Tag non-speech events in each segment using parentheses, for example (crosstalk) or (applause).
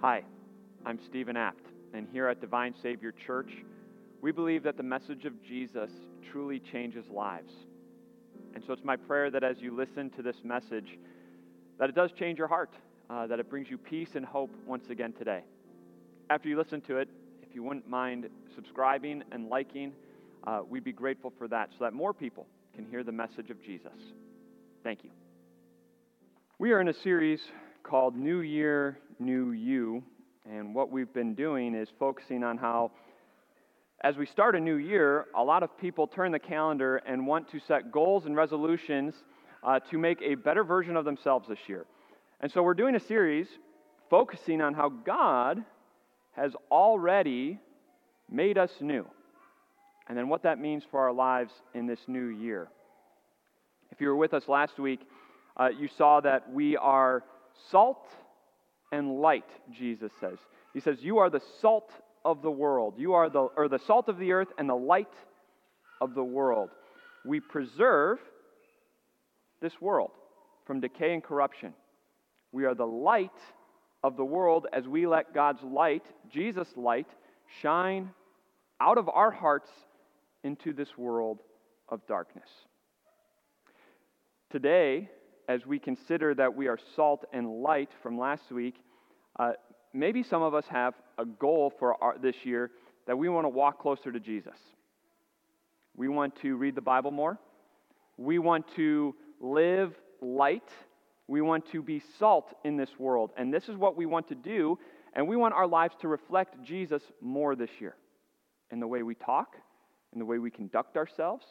Hi, I'm Stephen Apt, and here at Divine Savior Church, we believe that the message of Jesus truly changes lives. And so it's my prayer that as you listen to this message, that it does change your heart, uh, that it brings you peace and hope once again today. After you listen to it, if you wouldn't mind subscribing and liking, uh, we'd be grateful for that so that more people can hear the message of Jesus. Thank you. We are in a series called New Year, New You, and what we've been doing is focusing on how, as we start a new year, a lot of people turn the calendar and want to set goals and resolutions uh, to make a better version of themselves this year. And so we're doing a series focusing on how God has already made us new, and then what that means for our lives in this new year. If you were with us last week, uh, you saw that we are salt and light, Jesus says. He says, You are the salt of the world. You are the, or the salt of the earth and the light of the world. We preserve this world from decay and corruption. We are the light of the world as we let God's light, Jesus' light, shine out of our hearts into this world of darkness. Today, as we consider that we are salt and light from last week, uh, maybe some of us have a goal for our, this year that we want to walk closer to Jesus. We want to read the Bible more. We want to live light. We want to be salt in this world. And this is what we want to do. And we want our lives to reflect Jesus more this year in the way we talk, in the way we conduct ourselves,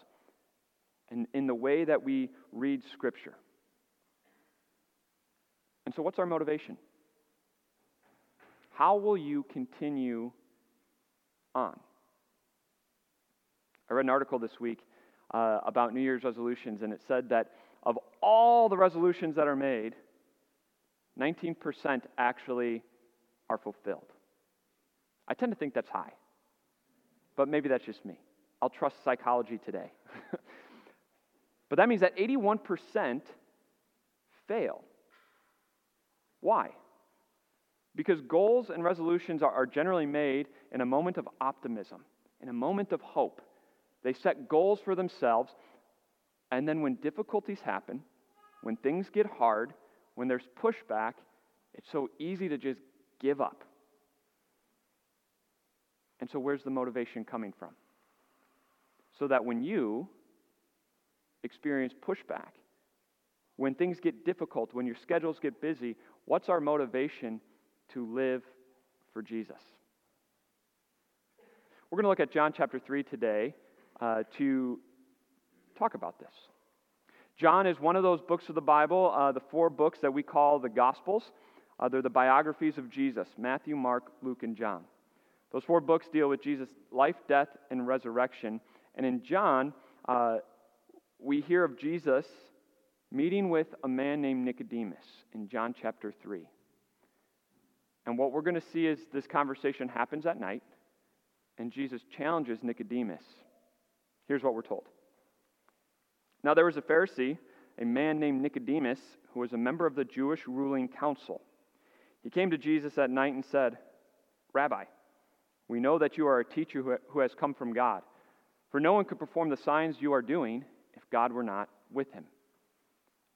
and in the way that we read Scripture. And so, what's our motivation? How will you continue on? I read an article this week uh, about New Year's resolutions, and it said that of all the resolutions that are made, 19% actually are fulfilled. I tend to think that's high, but maybe that's just me. I'll trust psychology today. (laughs) but that means that 81% fail. Why? Because goals and resolutions are, generally made in a moment of optimism, in a moment of hope. They set goals for themselves, and then when difficulties happen, when things get hard, when there's pushback, it's so easy to just give up. And so, where's the motivation coming from? So that when you experience pushback, when things get difficult, when your schedules get busy, what's our motivation to live for Jesus? We're going to look at John chapter 3 today uh, to talk about this. John is one of those books of the Bible, uh, the four books that we call the Gospels. Uh, they're the biographies of Jesus Matthew, Mark, Luke, and John. Those four books deal with Jesus' life, death, and resurrection. And in John, uh, we hear of Jesus meeting with a man named Nicodemus in John chapter 3. And what we're going to see is this conversation happens at night, and Jesus challenges Nicodemus. Here's what we're told. Now, there was a Pharisee, a man named Nicodemus, who was a member of the Jewish ruling council. He came to Jesus at night and said, Rabbi, we know that you are a teacher who has come from God, for no one could perform the signs you are doing if God were not with him.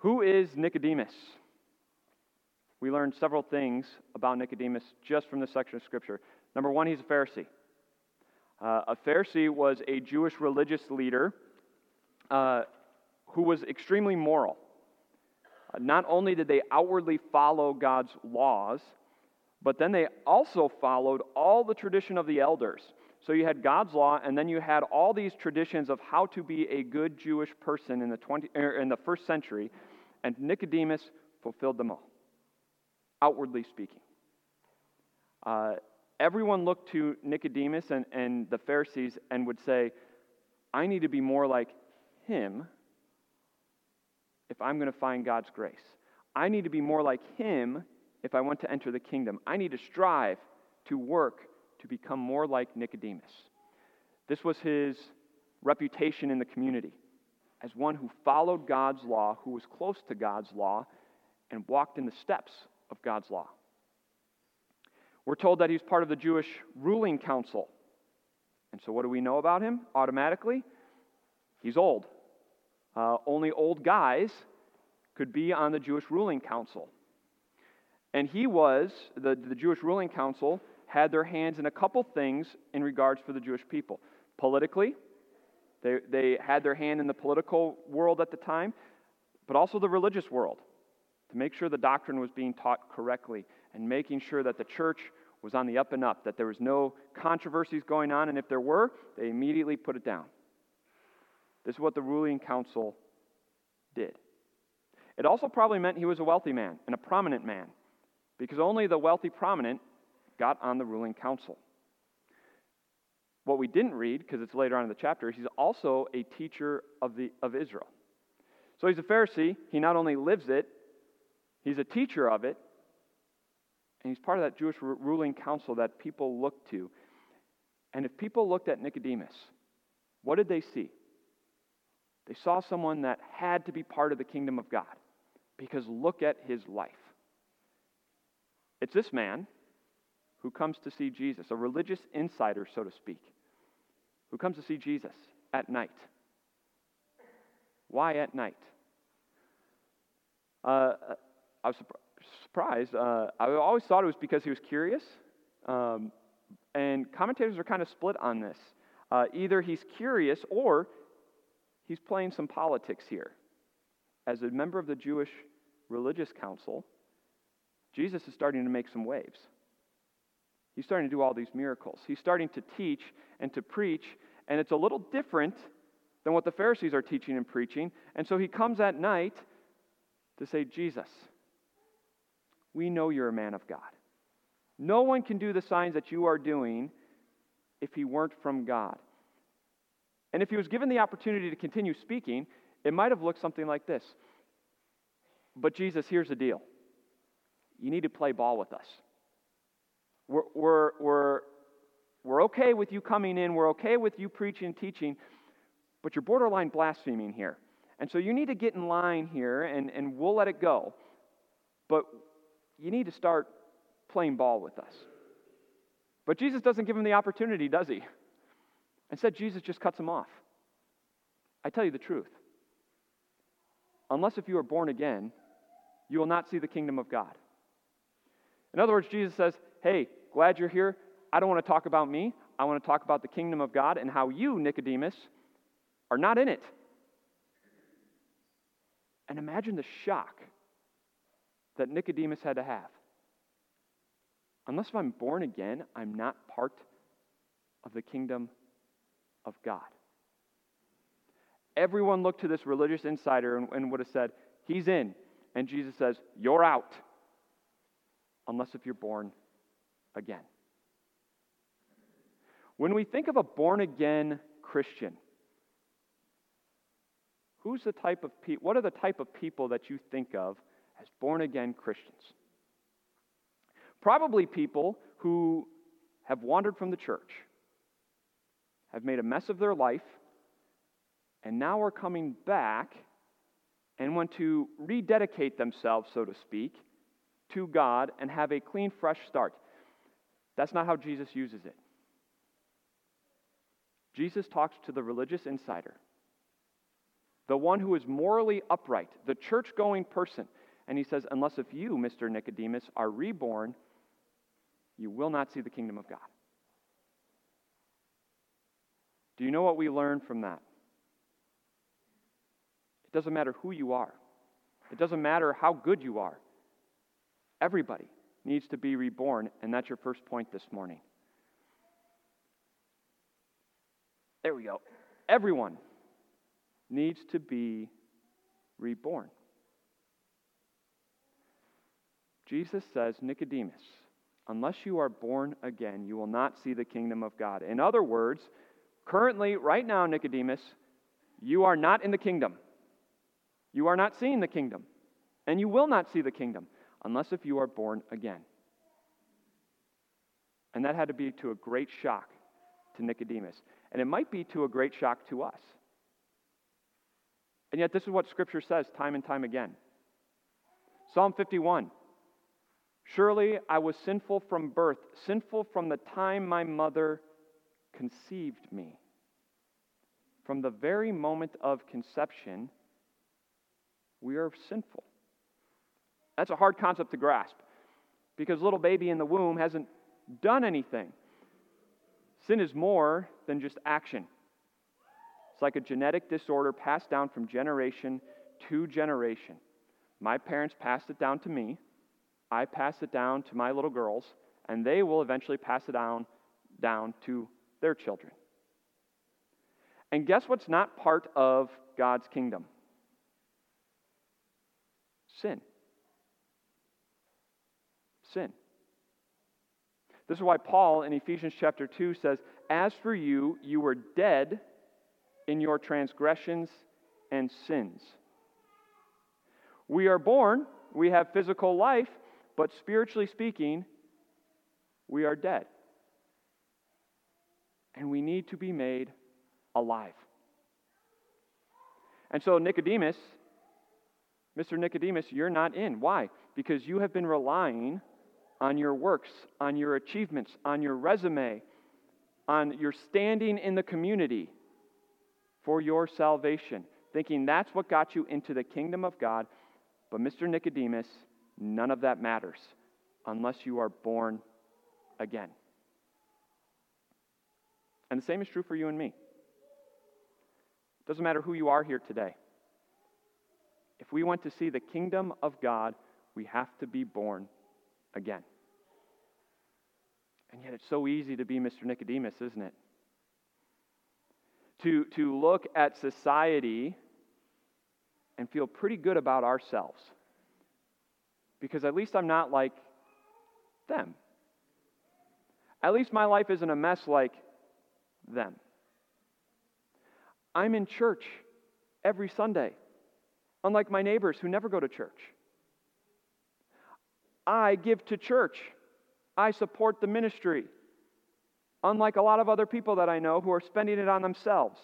Who is Nicodemus? We learned several things about Nicodemus just from this section of Scripture. Number one, he's a Pharisee. Uh, a Pharisee was a Jewish religious leader uh, who was extremely moral. Uh, not only did they outwardly follow God's laws, but then they also followed all the tradition of the elders. So you had God's law, and then you had all these traditions of how to be a good Jewish person in the, 20, er, in the first century and Nicodemus fulfilled them all, outwardly speaking. Uh, everyone looked to Nicodemus and, and the Pharisees and would say, I need to be more like him if I'm going to find God's grace. I need to be more like him if I want to enter the kingdom. I need to strive to work to become more like Nicodemus. This was his reputation in the community as one who followed God's law, who was close to God's law, and walked in the steps of God's law. We're told that he's part of the Jewish ruling council. And so, what do we know about him automatically? He's old. Uh, only old guys could be on the Jewish ruling council. And he was, the, the Jewish ruling council had their hands in a couple things in regards for the Jewish people. Politically, they, they had their hand in the political world at the time, but also the religious world to make sure the doctrine was being taught correctly and making sure that the church was on the up and up, that there was no controversies going on, and if there were, they immediately put it down. This is what the ruling council did. It also probably meant he was a wealthy man and a prominent man, because only the wealthy prominent got on the ruling council. What we didn't read, because it's later on in the chapter, he's also a teacher of, the, of Israel. So he's a Pharisee. He not only lives it, he's a teacher of it, and he's part of that Jewish ruling council that people look to. And if people looked at Nicodemus, what did they see? They saw someone that had to be part of the kingdom of God because look at his life. It's this man who comes to see Jesus, a religious insider, so to speak, who comes to see Jesus at night. Why at night? Uh, I was surprised. Uh, I always thought it was because he was curious. Um, and commentators are kind of split on this. Uh, either he's curious or he's playing some politics here. As a member of the Jewish religious council, Jesus is starting to make some waves. He's starting to do all these miracles. He's starting to teach and to preach, and it's a little different than what the Pharisees are teaching and preaching. And so he comes at night to say, Jesus, we know you're a man of God. No one can do the signs that you are doing if he weren't from God. And if he was given the opportunity to continue speaking, it might have looked something like this. But Jesus, here's the deal you need to play ball with us. We're, we're, we're, we're okay with you coming in, we're okay with you preaching and teaching, but you're borderline blaspheming here. And so you need to get in line here, and, and we'll let it go. But you need to start playing ball with us. But Jesus doesn't give him the opportunity, does he? Instead, Jesus just cuts him off. I tell you the truth. Unless if you are born again, you will not see the kingdom of God. In other words, Jesus says, Hey, glad you're here. I don't want to talk about me. I want to talk about the kingdom of God and how you, Nicodemus, are not in it. And imagine the shock that Nicodemus had to have. Unless if I'm born again, I'm not part of the kingdom of God. Everyone looked to this religious insider and, and would have said, He's in. And Jesus says, You're out. Unless if you're born again. When we think of a born again Christian, who's the type of pe- what are the type of people that you think of as born again Christians. Probably people who have wandered from the church, have made a mess of their life, and now are coming back and want to rededicate themselves, so to speak, to God and have a clean, fresh start. That's not how Jesus uses it. Jesus talks to the religious insider, the one who is morally upright, the church going person, and he says, Unless if you, Mr. Nicodemus, are reborn, you will not see the kingdom of God. Do you know what we learn from that? It doesn't matter who you are, it doesn't matter how good you are. Everybody needs to be reborn, and that's your first point this morning. There we go. Everyone needs to be reborn. Jesus says, Nicodemus, unless you are born again, you will not see the kingdom of God. In other words, currently, right now, Nicodemus, you are not in the kingdom. You are not seeing the kingdom. And you will not see the kingdom unless if you are born again. And that had to be to a great shock to Nicodemus. And it might be to a great shock to us. And yet, this is what Scripture says time and time again. Psalm 51 Surely I was sinful from birth, sinful from the time my mother conceived me. From the very moment of conception, we are sinful. That's a hard concept to grasp because little baby in the womb hasn't done anything. Sin is more than just action. It's like a genetic disorder passed down from generation to generation. My parents passed it down to me. I pass it down to my little girls, and they will eventually pass it down, down to their children. And guess what's not part of God's kingdom? Sin. Sin. This is why Paul in Ephesians chapter 2 says, As for you, you were dead in your transgressions and sins. We are born, we have physical life, but spiritually speaking, we are dead. And we need to be made alive. And so, Nicodemus, Mr. Nicodemus, you're not in. Why? Because you have been relying on your works, on your achievements, on your resume, on your standing in the community for your salvation, thinking that's what got you into the kingdom of God. But, Mr. Nicodemus, none of that matters unless you are born again. And the same is true for you and me. It doesn't matter who you are here today. If we want to see the kingdom of God, we have to be born again. And yet it's so easy to be Mr. Nicodemus, isn't it? To, to look at society and feel pretty good about ourselves. Because at least I'm not like them. At least my life isn't a mess like them. I'm in church every Sunday, unlike my neighbors who never go to church. I give to church. I support the ministry, unlike a lot of other people that I know who are spending it on themselves.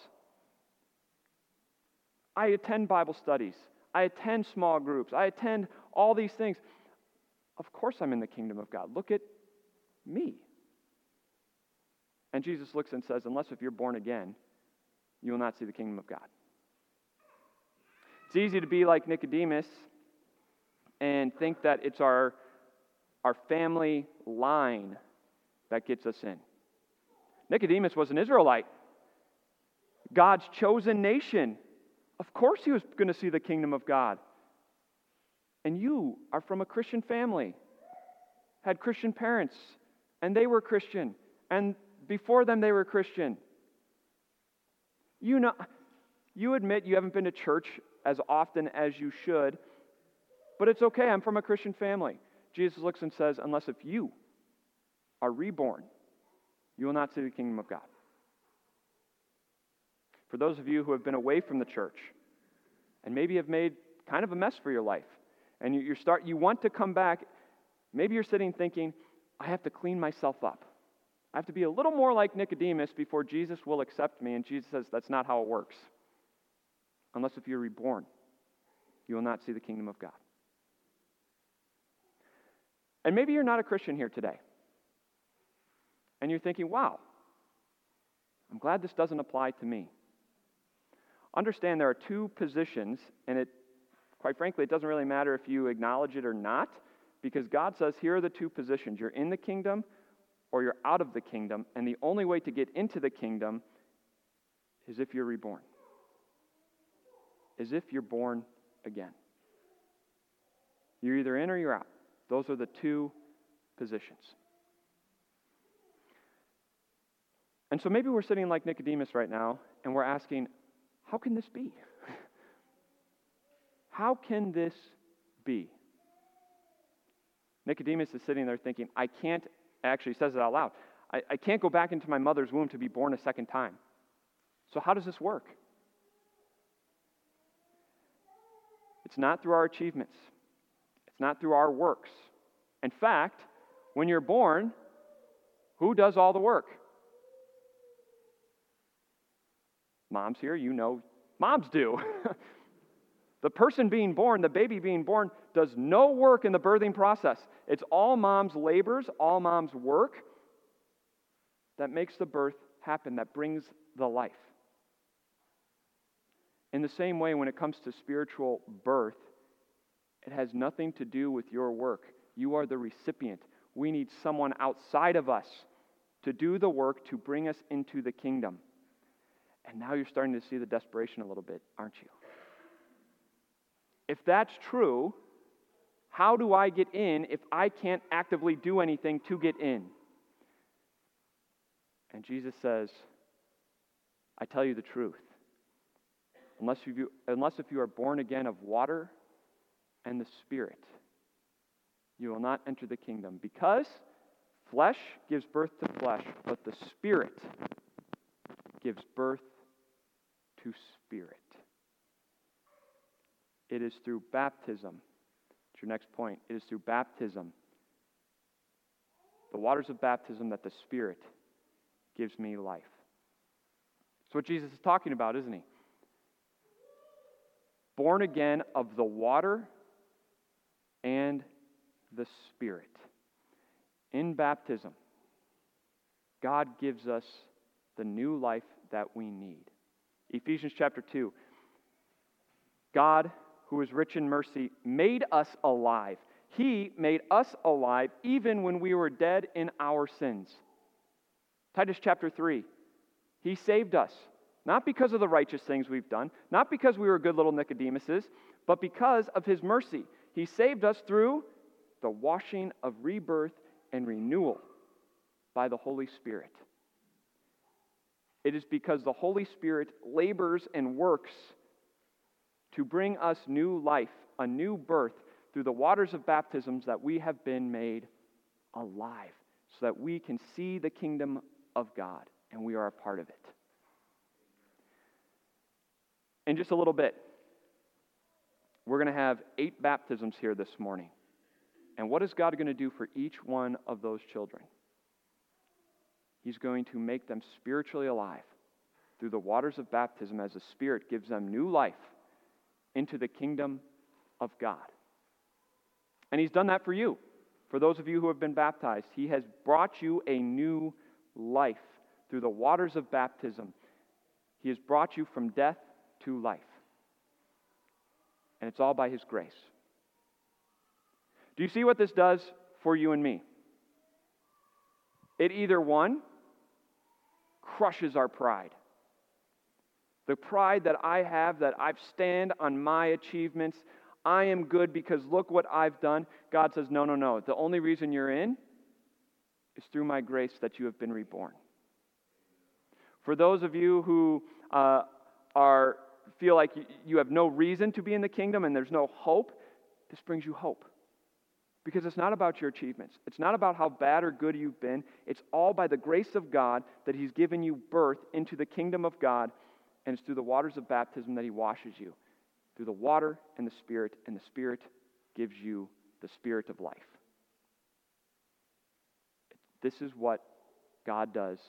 I attend Bible studies. I attend small groups. I attend all these things. Of course, I'm in the kingdom of God. Look at me. And Jesus looks and says, Unless if you're born again, you will not see the kingdom of God. It's easy to be like Nicodemus and think that it's our our family line that gets us in. Nicodemus was an Israelite, God's chosen nation. Of course, he was going to see the kingdom of God. And you are from a Christian family, had Christian parents, and they were Christian, and before them they were Christian. You know, you admit you haven't been to church as often as you should, but it's okay. I'm from a Christian family. Jesus looks and says, Unless if you are reborn, you will not see the kingdom of God. For those of you who have been away from the church and maybe have made kind of a mess for your life, and you, start, you want to come back, maybe you're sitting thinking, I have to clean myself up. I have to be a little more like Nicodemus before Jesus will accept me. And Jesus says, That's not how it works. Unless if you're reborn, you will not see the kingdom of God. And maybe you're not a Christian here today. And you're thinking, wow, I'm glad this doesn't apply to me. Understand there are two positions, and it, quite frankly, it doesn't really matter if you acknowledge it or not, because God says here are the two positions you're in the kingdom or you're out of the kingdom, and the only way to get into the kingdom is if you're reborn, is if you're born again. You're either in or you're out. Those are the two positions. And so maybe we're sitting like Nicodemus right now and we're asking, how can this be? (laughs) how can this be? Nicodemus is sitting there thinking, I can't, actually says it out loud, I, I can't go back into my mother's womb to be born a second time. So, how does this work? It's not through our achievements, it's not through our works. In fact, when you're born, who does all the work? Moms here, you know, moms do. (laughs) the person being born, the baby being born, does no work in the birthing process. It's all mom's labors, all mom's work that makes the birth happen, that brings the life. In the same way, when it comes to spiritual birth, it has nothing to do with your work. You are the recipient. We need someone outside of us to do the work to bring us into the kingdom. And now you're starting to see the desperation a little bit, aren't you? If that's true, how do I get in if I can't actively do anything to get in? And Jesus says, I tell you the truth. Unless, you, unless if you are born again of water and the Spirit, you will not enter the kingdom. Because flesh gives birth to flesh, but the Spirit gives birth to spirit. It is through baptism. It's your next point. It is through baptism, the waters of baptism, that the Spirit gives me life. That's what Jesus is talking about, isn't he? Born again of the water and the Spirit. In baptism, God gives us the new life that we need. Ephesians chapter 2. God, who is rich in mercy, made us alive. He made us alive even when we were dead in our sins. Titus chapter 3. He saved us, not because of the righteous things we've done, not because we were good little Nicodemuses, but because of his mercy. He saved us through the washing of rebirth and renewal by the Holy Spirit. It is because the Holy Spirit labors and works to bring us new life, a new birth through the waters of baptisms that we have been made alive so that we can see the kingdom of God and we are a part of it. In just a little bit, we're going to have eight baptisms here this morning. And what is God going to do for each one of those children? He's going to make them spiritually alive through the waters of baptism as the Spirit gives them new life into the kingdom of God. And He's done that for you. For those of you who have been baptized, He has brought you a new life through the waters of baptism. He has brought you from death to life. And it's all by His grace. Do you see what this does for you and me? It either, one, crushes our pride. The pride that I have that I stand on my achievements, I am good because look what I've done. God says, no, no, no. The only reason you're in is through my grace that you have been reborn. For those of you who uh, are feel like you have no reason to be in the kingdom and there's no hope, this brings you hope. Because it's not about your achievements. It's not about how bad or good you've been. It's all by the grace of God that He's given you birth into the kingdom of God, and it's through the waters of baptism that He washes you. Through the water and the Spirit, and the Spirit gives you the Spirit of life. This is what God does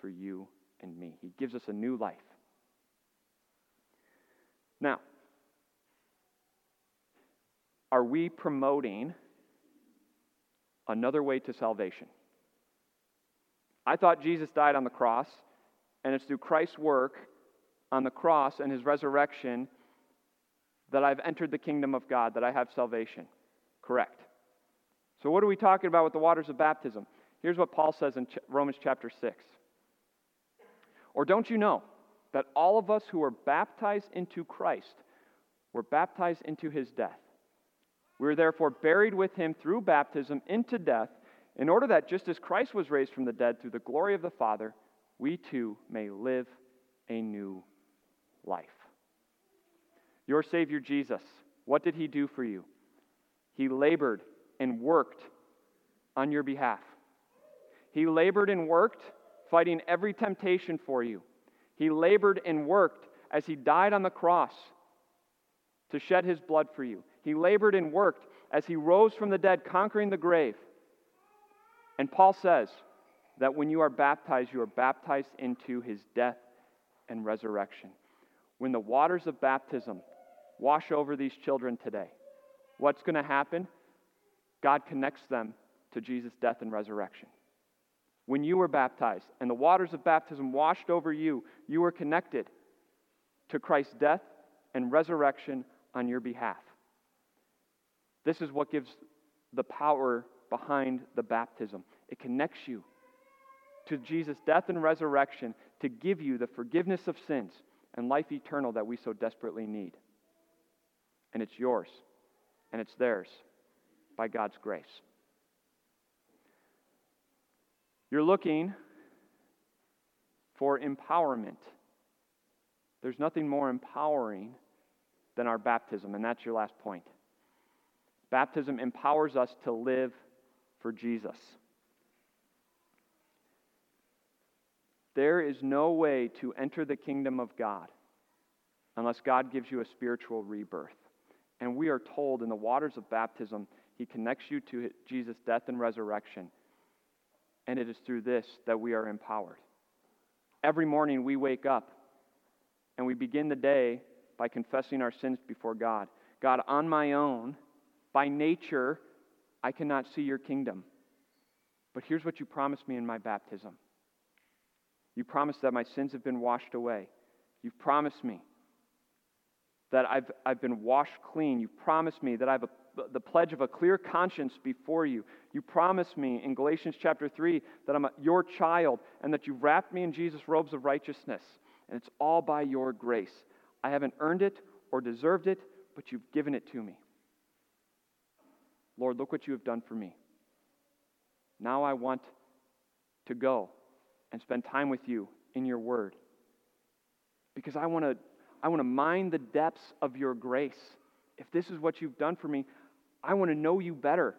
for you and me. He gives us a new life. Now, are we promoting another way to salvation. I thought Jesus died on the cross, and it's through Christ's work on the cross and his resurrection that I've entered the kingdom of God, that I have salvation. Correct. So, what are we talking about with the waters of baptism? Here's what Paul says in Romans chapter 6. Or don't you know that all of us who were baptized into Christ were baptized into his death? We are therefore buried with him through baptism into death, in order that just as Christ was raised from the dead through the glory of the Father, we too may live a new life. Your Savior Jesus, what did he do for you? He labored and worked on your behalf. He labored and worked, fighting every temptation for you. He labored and worked as he died on the cross to shed his blood for you. He labored and worked as he rose from the dead, conquering the grave. And Paul says that when you are baptized, you are baptized into his death and resurrection. When the waters of baptism wash over these children today, what's going to happen? God connects them to Jesus' death and resurrection. When you were baptized and the waters of baptism washed over you, you were connected to Christ's death and resurrection on your behalf. This is what gives the power behind the baptism. It connects you to Jesus' death and resurrection to give you the forgiveness of sins and life eternal that we so desperately need. And it's yours, and it's theirs by God's grace. You're looking for empowerment. There's nothing more empowering than our baptism, and that's your last point. Baptism empowers us to live for Jesus. There is no way to enter the kingdom of God unless God gives you a spiritual rebirth. And we are told in the waters of baptism, He connects you to Jesus' death and resurrection. And it is through this that we are empowered. Every morning we wake up and we begin the day by confessing our sins before God. God, on my own, by nature, I cannot see your kingdom. But here's what you promised me in my baptism you promised that my sins have been washed away. You've promised me that I've, I've been washed clean. You've promised me that I have a, the pledge of a clear conscience before you. You promised me in Galatians chapter 3 that I'm a, your child and that you've wrapped me in Jesus' robes of righteousness. And it's all by your grace. I haven't earned it or deserved it, but you've given it to me. Lord, look what you have done for me. Now I want to go and spend time with you in your word. Because I want to I want to mine the depths of your grace. If this is what you've done for me, I want to know you better.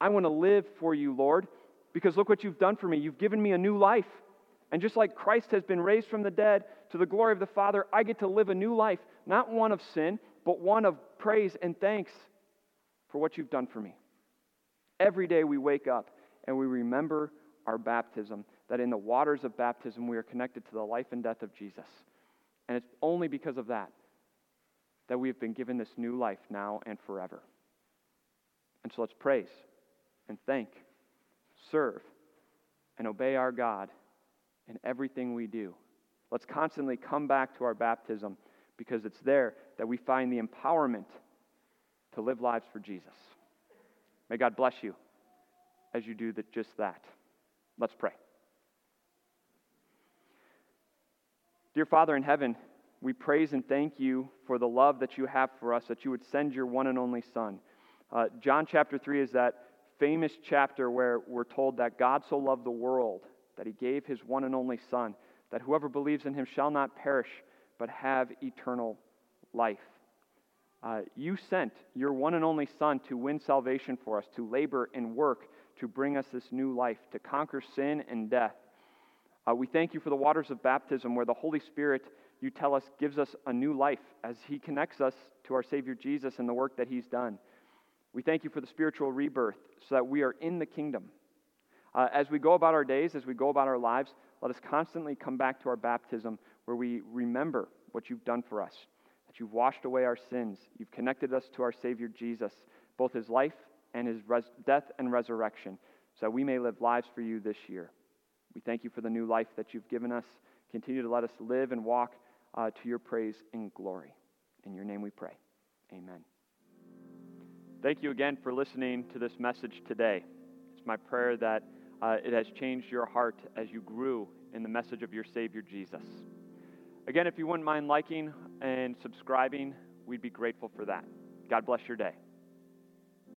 I want to live for you, Lord, because look what you've done for me. You've given me a new life. And just like Christ has been raised from the dead to the glory of the Father, I get to live a new life, not one of sin, but one of praise and thanks for what you've done for me. Every day we wake up and we remember our baptism that in the waters of baptism we are connected to the life and death of Jesus. And it's only because of that that we have been given this new life now and forever. And so let's praise and thank, serve, and obey our God in everything we do. Let's constantly come back to our baptism because it's there that we find the empowerment to live lives for Jesus. May God bless you as you do just that. Let's pray. Dear Father in heaven, we praise and thank you for the love that you have for us, that you would send your one and only Son. Uh, John chapter 3 is that famous chapter where we're told that God so loved the world that he gave his one and only Son, that whoever believes in him shall not perish, but have eternal life. Uh, you sent your one and only Son to win salvation for us, to labor and work to bring us this new life, to conquer sin and death. Uh, we thank you for the waters of baptism where the Holy Spirit, you tell us, gives us a new life as He connects us to our Savior Jesus and the work that He's done. We thank you for the spiritual rebirth so that we are in the kingdom. Uh, as we go about our days, as we go about our lives, let us constantly come back to our baptism where we remember what you've done for us, that you've washed away our sins, you've connected us to our Savior Jesus, both His life and His res- death and resurrection, so that we may live lives for you this year. We thank you for the new life that you've given us. Continue to let us live and walk uh, to your praise and glory. In your name we pray. Amen. Thank you again for listening to this message today. It's my prayer that uh, it has changed your heart as you grew in the message of your Savior Jesus. Again, if you wouldn't mind liking and subscribing, we'd be grateful for that. God bless your day.